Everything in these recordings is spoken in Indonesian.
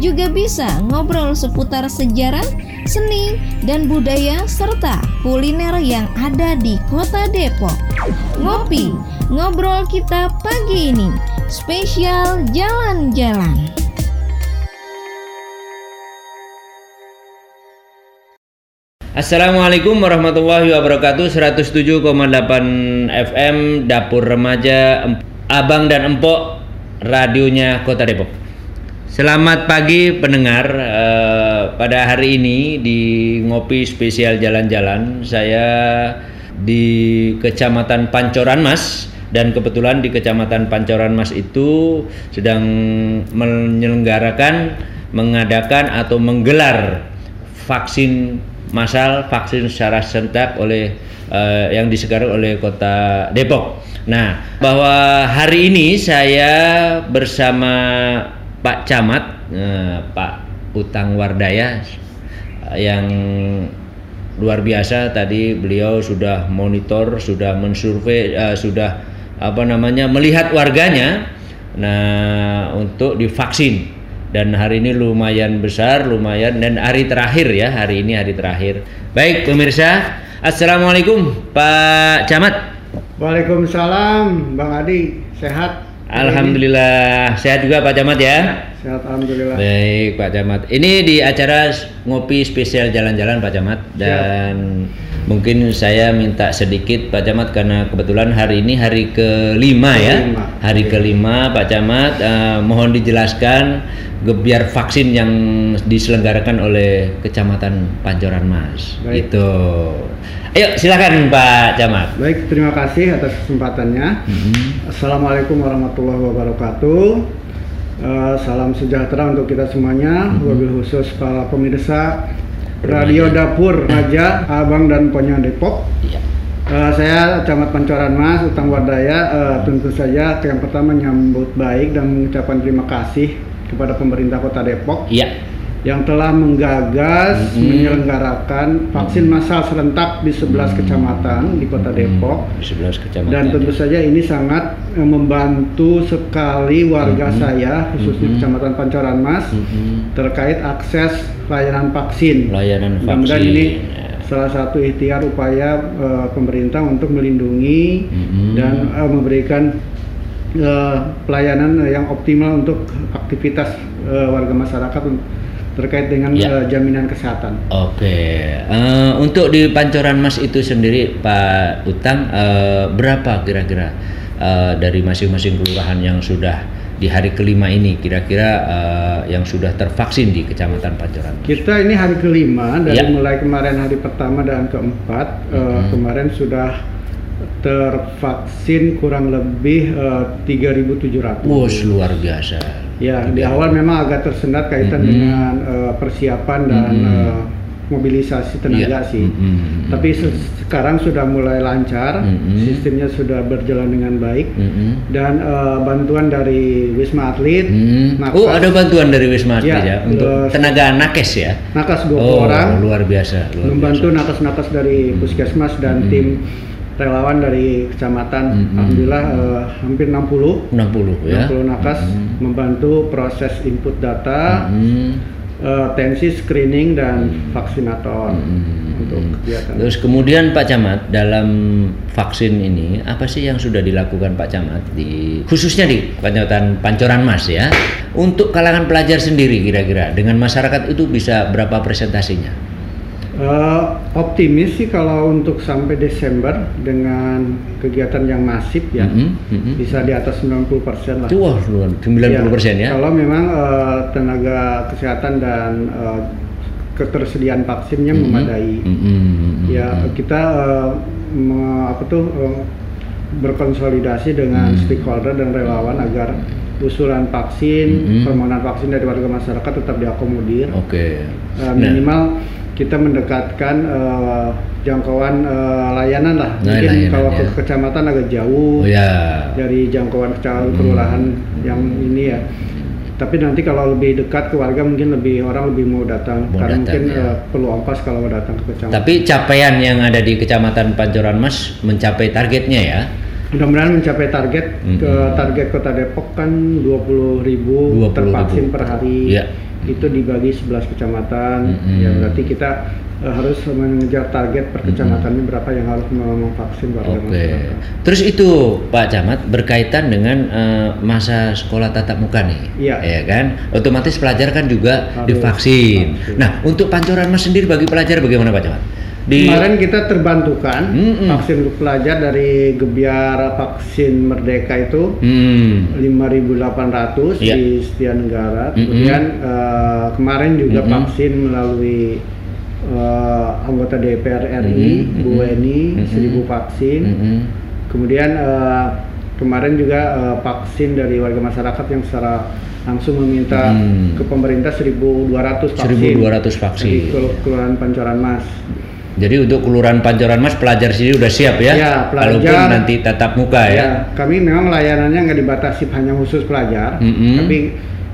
juga bisa ngobrol seputar sejarah, seni, dan budaya serta kuliner yang ada di kota Depok. Ngopi, ngobrol kita pagi ini, spesial jalan-jalan. Assalamualaikum warahmatullahi wabarakatuh 107,8 FM Dapur Remaja Abang dan Empok Radionya Kota Depok Selamat pagi pendengar uh, Pada hari ini di Ngopi Spesial Jalan-Jalan Saya di Kecamatan Pancoran Mas dan kebetulan di Kecamatan Pancoran Mas itu sedang menyelenggarakan mengadakan atau menggelar vaksin masal vaksin secara serentak oleh uh, yang disegarkan oleh Kota Depok. Nah, bahwa hari ini saya bersama Pak Camat, uh, Pak Utang Wardaya yang luar biasa tadi beliau sudah monitor, sudah mensurvei, uh, sudah apa namanya melihat warganya. Nah, untuk divaksin dan hari ini lumayan besar, lumayan dan hari terakhir ya, hari ini hari terakhir. Baik pemirsa, Assalamualaikum Pak Camat. Waalaikumsalam Bang Adi, sehat? Alhamdulillah, sehat juga Pak Camat ya. Sehat alhamdulillah. Baik Pak Camat. Ini di acara ngopi spesial jalan-jalan Pak Camat dan Siap. mungkin saya minta sedikit Pak Camat karena kebetulan hari ini hari kelima ya. Hari kelima Pak Camat uh, mohon dijelaskan gebiar vaksin yang diselenggarakan oleh Kecamatan Pancoran Mas. Baik. Itu. Ayo silakan Pak Camat. Baik, terima kasih atas kesempatannya. Mm-hmm. Assalamualaikum warahmatullahi wabarakatuh. Uh, salam sejahtera untuk kita semuanya, mm-hmm. wabil khusus para pemirsa Radio Dapur Raja Abang dan Ponya Depok. Iya. Uh, saya Camat Pancoran Mas Utang Wardaya uh, tentu saja yang pertama menyambut baik dan mengucapkan terima kasih kepada pemerintah Kota Depok ya. Yang telah menggagas mm -hmm. menyelenggarakan vaksin massal serentak di 11 mm -hmm. kecamatan di Kota Depok. Di 11 kecamatan. Dan tentu saja ini sangat eh, membantu sekali warga mm -hmm. saya khususnya mm -hmm. Kecamatan Pancoran Mas mm -hmm. terkait akses layanan vaksin. Layanan vaksin. Mudah ini salah satu ikhtiar upaya uh, pemerintah untuk melindungi mm -hmm. dan uh, memberikan uh, pelayanan yang optimal untuk aktivitas uh, warga masyarakat terkait dengan ya. uh, jaminan kesehatan. Oke, uh, untuk di Pancoran Mas itu sendiri Pak Utang uh, berapa kira-kira uh, dari masing-masing kelurahan yang sudah di hari kelima ini kira-kira uh, yang sudah tervaksin di Kecamatan Pancoran? Kita ini hari kelima dari ya. mulai kemarin hari pertama dan keempat uh, hmm. kemarin sudah tervaksin kurang lebih uh, 3.700. Wow, luar biasa. Ya, di awal memang agak tersendat kaitan mm -hmm. dengan uh, persiapan dan mm -hmm. uh, mobilisasi tenaga yeah. sih. Mm -hmm. Tapi se sekarang sudah mulai lancar, mm -hmm. sistemnya sudah berjalan dengan baik mm -hmm. dan uh, bantuan dari Wisma Atlet. Mm -hmm. oh, ada bantuan dari Wisma Atlet ya, ya untuk uh, tenaga nakes ya. Nakes 20 oh, orang. luar biasa. Luar membantu nakes-nakes dari Puskesmas dan mm -hmm. tim relawan dari kecamatan mm -hmm. alhamdulillah uh, hampir 60 60 ya 60 nakas mm -hmm. membantu proses input data mm -hmm. uh, tensi screening dan mm -hmm. vaksinator mm -hmm. untuk kegiatan. Terus kemudian Pak Camat dalam vaksin ini apa sih yang sudah dilakukan Pak Camat di khususnya di Kecamatan Pancoran Mas ya untuk kalangan pelajar sendiri kira-kira dengan masyarakat itu bisa berapa presentasinya? Uh, optimis sih kalau untuk sampai Desember dengan kegiatan yang masif ya mm -hmm. bisa di atas 90 persen lah. Wah, 90 persen ya, ya. Kalau memang uh, tenaga kesehatan dan uh, ketersediaan vaksinnya mm -hmm. memadai, mm -hmm. ya kita uh, me, apa tuh uh, berkonsolidasi dengan mm -hmm. stakeholder dan relawan agar usulan vaksin, mm -hmm. permohonan vaksin dari warga masyarakat tetap diakomodir. Oke. Okay. Uh, minimal nah kita mendekatkan eh, jangkauan eh, layanan lah. Nah, Mungkin layanan, kalau ke ya. kecamatan agak jauh Oh ya. dari jangkauan kecamatan Hmm. kelurahan yang ini ya. Tapi nanti kalau lebih dekat ke warga mungkin lebih orang lebih mau datang Mau karena datang, mungkin ya. eh, perlu ongkos kalau mau datang ke kecamatan. Tapi capaian yang ada di Kecamatan Pancoran Mas mencapai targetnya ya. Mudah-mudahan mencapai target Mm-mm. ke target Kota Depok kan 20.000 ribu 20.000. tervaksin per hari. Iya. Itu dibagi 11 kecamatan. Mm-mm. Ya berarti kita eh, harus mengejar target per kecamatannya berapa yang harus mem- memvaksin warga Oke. masyarakat. Terus itu Pak Camat berkaitan dengan eh, masa sekolah tatap muka nih. Iya. Ya kan? Otomatis pelajar kan juga Harus divaksin. vaksin. Nah, untuk Pancoran Mas sendiri bagi pelajar bagaimana Pak Camat? Di Kemarin kita terbantukan Mm-mm. vaksin untuk pelajar dari Gebiar Vaksin Merdeka itu Hmm. 5.800 Iya. di Setia Negara. Mm-mm. Kemudian eh, kemarin juga Mm-mm. vaksin melalui eh, anggota DPR RI, Mm-mm. Bu Weni, Mm-mm. 1000 vaksin. Mm-mm. Kemudian eh, kemarin juga eh, vaksin dari warga masyarakat yang secara langsung meminta Hmm. ke pemerintah 1.200 vaksin. 1.200 vaksin. Kel- Kelurahan Pancoran Mas. Jadi untuk Kelurahan Pancoran Mas pelajar sini udah siap ya? Ya, pelajar- Walaupun nanti tatap muka ya. Ya, kami memang layanannya nggak dibatasi hanya khusus pelajar, Mm-mm. tapi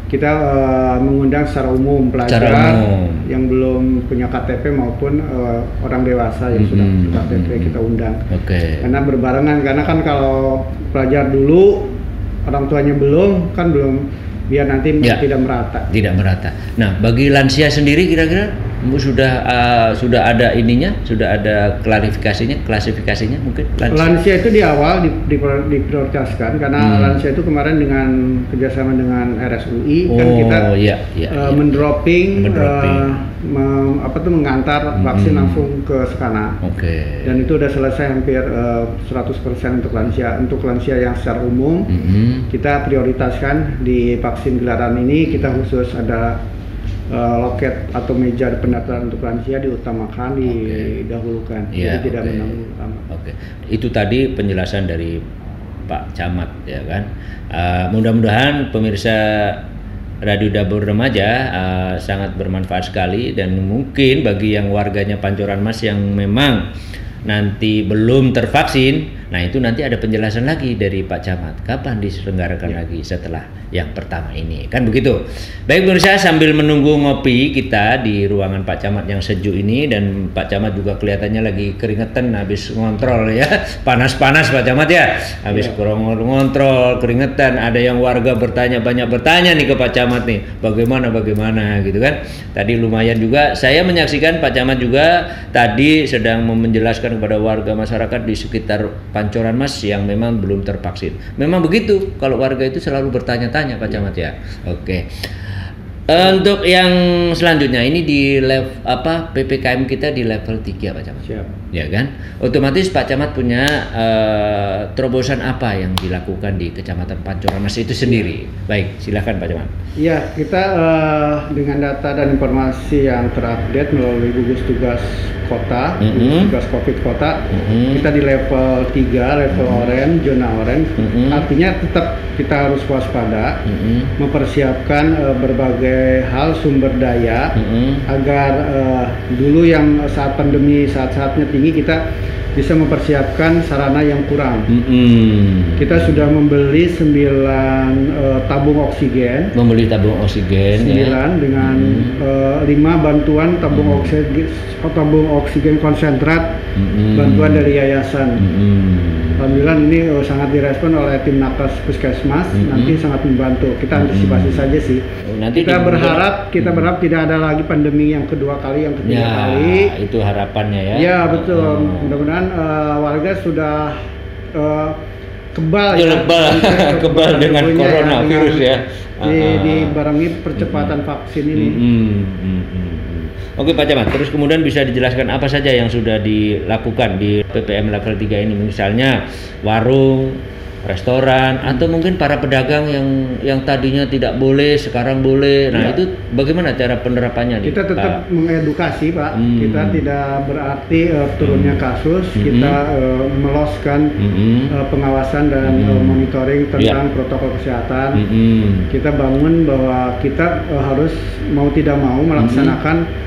kita eh, mengundang secara umum pelajar Secara umum. yang belum punya KTP maupun eh, orang dewasa yang sudah Mm-mm. punya KTP kita undang. Oke. Karena berbarengan, karena kan kalau pelajar dulu orang tuanya belum, kan belum biar nanti Ya. tidak merata. Tidak merata. Nah, bagi lansia sendiri kira-kira sudah uh, sudah ada ininya, sudah ada klarifikasinya, klasifikasinya mungkin lansia. Lansia itu di awal di- di- diprioritaskan karena Hmm. lansia itu kemarin dengan kerjasama dengan RSUI kan Oh, kita iya, iya, eh, iya. mendropping, Mendropping. eh, mem- apa tuh mengantar vaksin Hmm. langsung ke Sekana Oke. dan itu udah selesai hampir eh, 100% untuk lansia untuk lansia yang secara umum Mhm. kita prioritaskan di vaksin gelaran ini kita khusus ada eh, loket atau meja pendaftaran untuk lansia diutamakan didahulukan Iya, jadi tidak oke. menanggung utama. Oke, itu tadi penjelasan dari Pak Camat ya kan. Uh, mudah-mudahan pemirsa Radio Dapur Remaja uh, sangat bermanfaat sekali dan mungkin bagi yang warganya Pancoran Mas yang memang nanti belum tervaksin, nah itu nanti ada penjelasan lagi dari Pak Camat. Kapan diselenggarakan lagi setelah yang pertama ini? Kan begitu. Baik pemirsa sambil menunggu ngopi kita di ruangan Pak Camat yang sejuk ini dan Pak Camat juga kelihatannya lagi keringetan habis ngontrol ya. Panas-panas Pak Camat ya. Habis Iya. kurang ngontrol keringetan. Ada yang warga bertanya banyak bertanya nih ke Pak Camat nih. Bagaimana bagaimana gitu kan? Tadi lumayan juga. Saya menyaksikan Pak Camat juga tadi sedang menjelaskan kepada warga masyarakat di sekitar Pancoran Mas yang memang belum tervaksin memang begitu kalau warga itu selalu bertanya-tanya Pak Camat ya oke Eh, Untuk yang selanjutnya ini di level apa PPKM kita di level 3 Pak Camat. Siap. Ya kan? Otomatis Pak Camat punya eh, terobosan apa yang dilakukan di Kecamatan Pancoran Mas itu sendiri. Baik, silakan Pak Camat. Iya, kita eh, dengan data dan informasi yang terupdate melalui gugus tugas kota, Mhm. gugus tugas COVID kota, Mhm. kita di level 3, level orange, zona orange. Mhm. Artinya tetap kita harus waspada, Mm-mm. mempersiapkan eh, berbagai hal sumber daya Mm-mm. agar eh, dulu yang saat pandemi saat-saatnya tinggi kita bisa mempersiapkan sarana yang kurang. Mm-mm. Kita sudah membeli 9 eh, tabung oksigen membeli tabung oksigen ya. 9 dengan Hmm. eh, 5 bantuan tabung oksigen tabung oksigen konsentrat Mm-mm. bantuan dari yayasan. Mm-mm. Alhamdulillah ini eh, sangat direspon oleh tim nakes puskesmas Mm-mm. nanti sangat membantu. Kita antisipasi saja sih. Oh, nanti kita berharap kita berharap tidak ada lagi pandemi yang kedua kali yang ketiga Ya, kali. itu harapannya ya. Ya betul. Oh. Mudah-mudahan eh, warga sudah eh, kebal Ya, kebal. Kebal dengan tubuhnya corona dengan virus ya. Di, Ah, ah. dibarengi percepatan vaksin ini. Mm-mm, mm-mm. Oke Pak Camat, terus kemudian bisa dijelaskan apa saja yang sudah dilakukan di PPM level 3 ini misalnya warung, restoran atau mungkin para pedagang yang yang tadinya tidak boleh sekarang boleh. Nah, Ya. itu bagaimana cara penerapannya nih? Kita tetap Pak? mengedukasi Pak. Hmm. Kita tidak berarti eh, turunnya kasus. Hmm. Kita eh, meloskan Mm-mm. eh, pengawasan dan Hmm. eh, monitoring tentang Ya. protokol kesehatan. Mm-mm. Kita bangun bahwa kita eh, harus mau tidak mau melaksanakan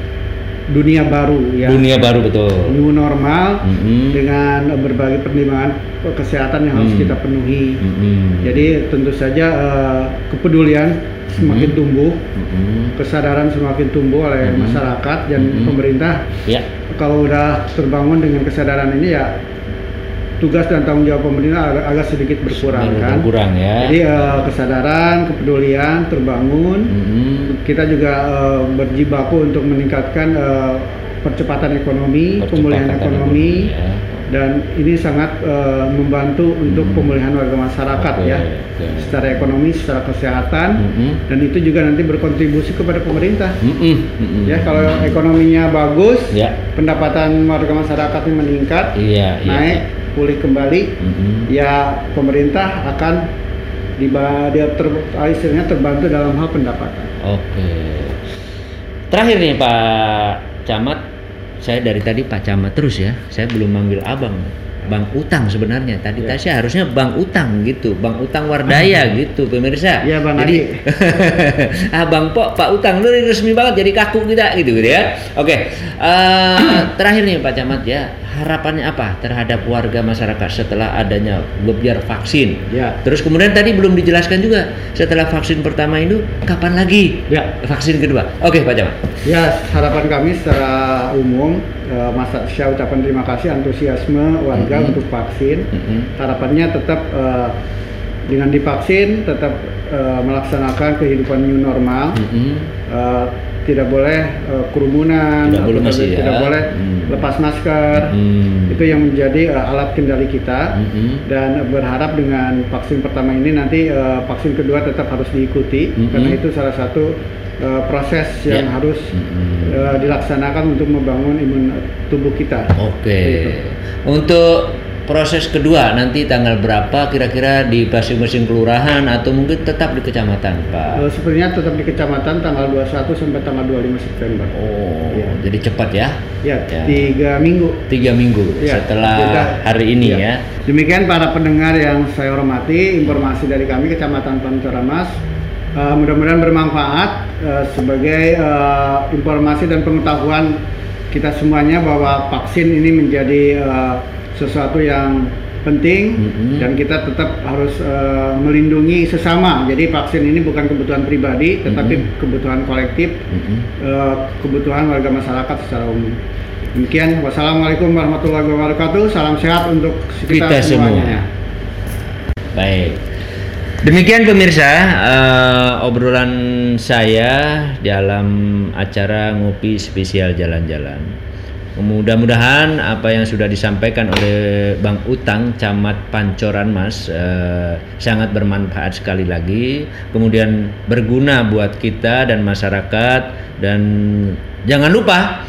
dunia baru ya. Dunia baru betul. New normal Mm-mm. dengan berbagai pertimbangan kesehatan yang harus Hmm. kita penuhi. Mm-mm. Jadi tentu saja eh, kepedulian semakin Hmm. tumbuh, Mm-mm. kesadaran semakin tumbuh oleh Mhm. masyarakat dan Mhm. pemerintah. Ya. Kalau udah terbangun dengan kesadaran ini ya tugas dan tanggung jawab pemerintah agak, agak sedikit berkurang Baru kan. berkurang ya. Jadi eh, kesadaran, kepedulian terbangun. Mm-mm. Kita juga eh, berjibaku untuk meningkatkan eh, percepatan ekonomi, pemulihan Percepatan ekonomi. ya. dan ini sangat eh, membantu untuk Hmm. pemulihan warga masyarakat Oke, ya oke. secara ekonomi secara kesehatan Mm-mm. dan itu juga nanti berkontribusi kepada pemerintah Mm-mm. Mm-mm. ya kalau ekonominya bagus Ya. pendapatan warga masyarakatnya meningkat Iya, iya. naik pulih kembali Mm-mm. ya pemerintah akan dia ter, istilahnya terbantu dalam hal pendapatan Oke. Terakhir nih Pak Camat, saya dari tadi Pak Camat terus ya. Saya belum manggil Abang. Bang Utang sebenarnya. Tadi Ya. saya harusnya Bang Utang gitu, Bang Utang Wardaya gitu, pemirsa. Ya, Bang Jadi Abang Pok, Pak Utang lu resmi banget jadi kaku kita gitu gitu ya. Oke. eh, terakhir nih Pak Camat ya, harapannya apa terhadap warga masyarakat setelah adanya gebiar vaksin? ya Terus kemudian tadi belum dijelaskan juga setelah vaksin pertama itu kapan lagi ya vaksin kedua? Oke Pak Camat. Ya, harapan kami secara umum, eh, masa saya ucapkan terima kasih antusiasme warga Mhm. untuk vaksin. Mm-mm. Harapannya tetap eh, dengan divaksin tetap eh, melaksanakan kehidupan new normal, Mm-mm. Eh, tidak boleh eh, kerumunan, Tidak boleh masih tidak ya. boleh Hmm. lepas masker. Mm. Itu yang menjadi eh, alat kendali kita. Mm-mm. Dan berharap dengan vaksin pertama ini nanti eh, vaksin kedua tetap harus diikuti Mhm. karena itu salah satu eh, proses yang Ya. harus Mm-mm. eh, dilaksanakan untuk membangun imun tubuh kita. Oke. Gitu. Untuk proses kedua nanti tanggal berapa kira-kira di masing-masing kelurahan atau mungkin tetap di kecamatan, Pak? Eh, sepertinya tetap di kecamatan tanggal 21 sampai tanggal 25 September. Oh, Iya. jadi cepat ya? Ya, Ya. tiga minggu. Tiga minggu Ya, setelah kita- hari ini ya. ya. Demikian para pendengar yang saya hormati, informasi dari kami Kecamatan Pancoramas. Eh, mudah-mudahan bermanfaat eh, sebagai eh, informasi dan pengetahuan kita semuanya bahwa vaksin ini menjadi eh, sesuatu yang penting Mhm. dan kita tetap harus eh, melindungi sesama. Jadi vaksin ini bukan kebutuhan pribadi, tetapi Mhm. kebutuhan kolektif, Mm-mm. eh, kebutuhan warga masyarakat secara umum. Demikian, wassalamualaikum warahmatullahi wabarakatuh. Salam sehat untuk kita, Kita semua. semuanya. Baik. Demikian pemirsa eh, obrolan saya dalam acara ngopi spesial jalan-jalan. Mudah-mudahan apa yang sudah disampaikan oleh Bang Utang Camat Pancoran Mas eh, sangat bermanfaat sekali lagi, kemudian berguna buat kita dan masyarakat dan jangan lupa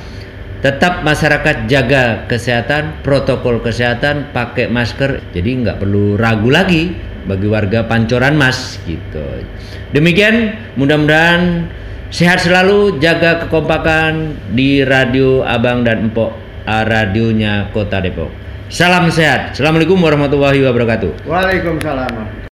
tetap masyarakat jaga kesehatan, protokol kesehatan, pakai masker. Jadi nggak perlu ragu lagi bagi warga Pancoran Mas gitu. Demikian mudah-mudahan sehat selalu, jaga kekompakan di radio Abang dan Empok, ah, radionya Kota Depok. Salam sehat. Assalamualaikum warahmatullahi wabarakatuh. Waalaikumsalam.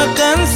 makan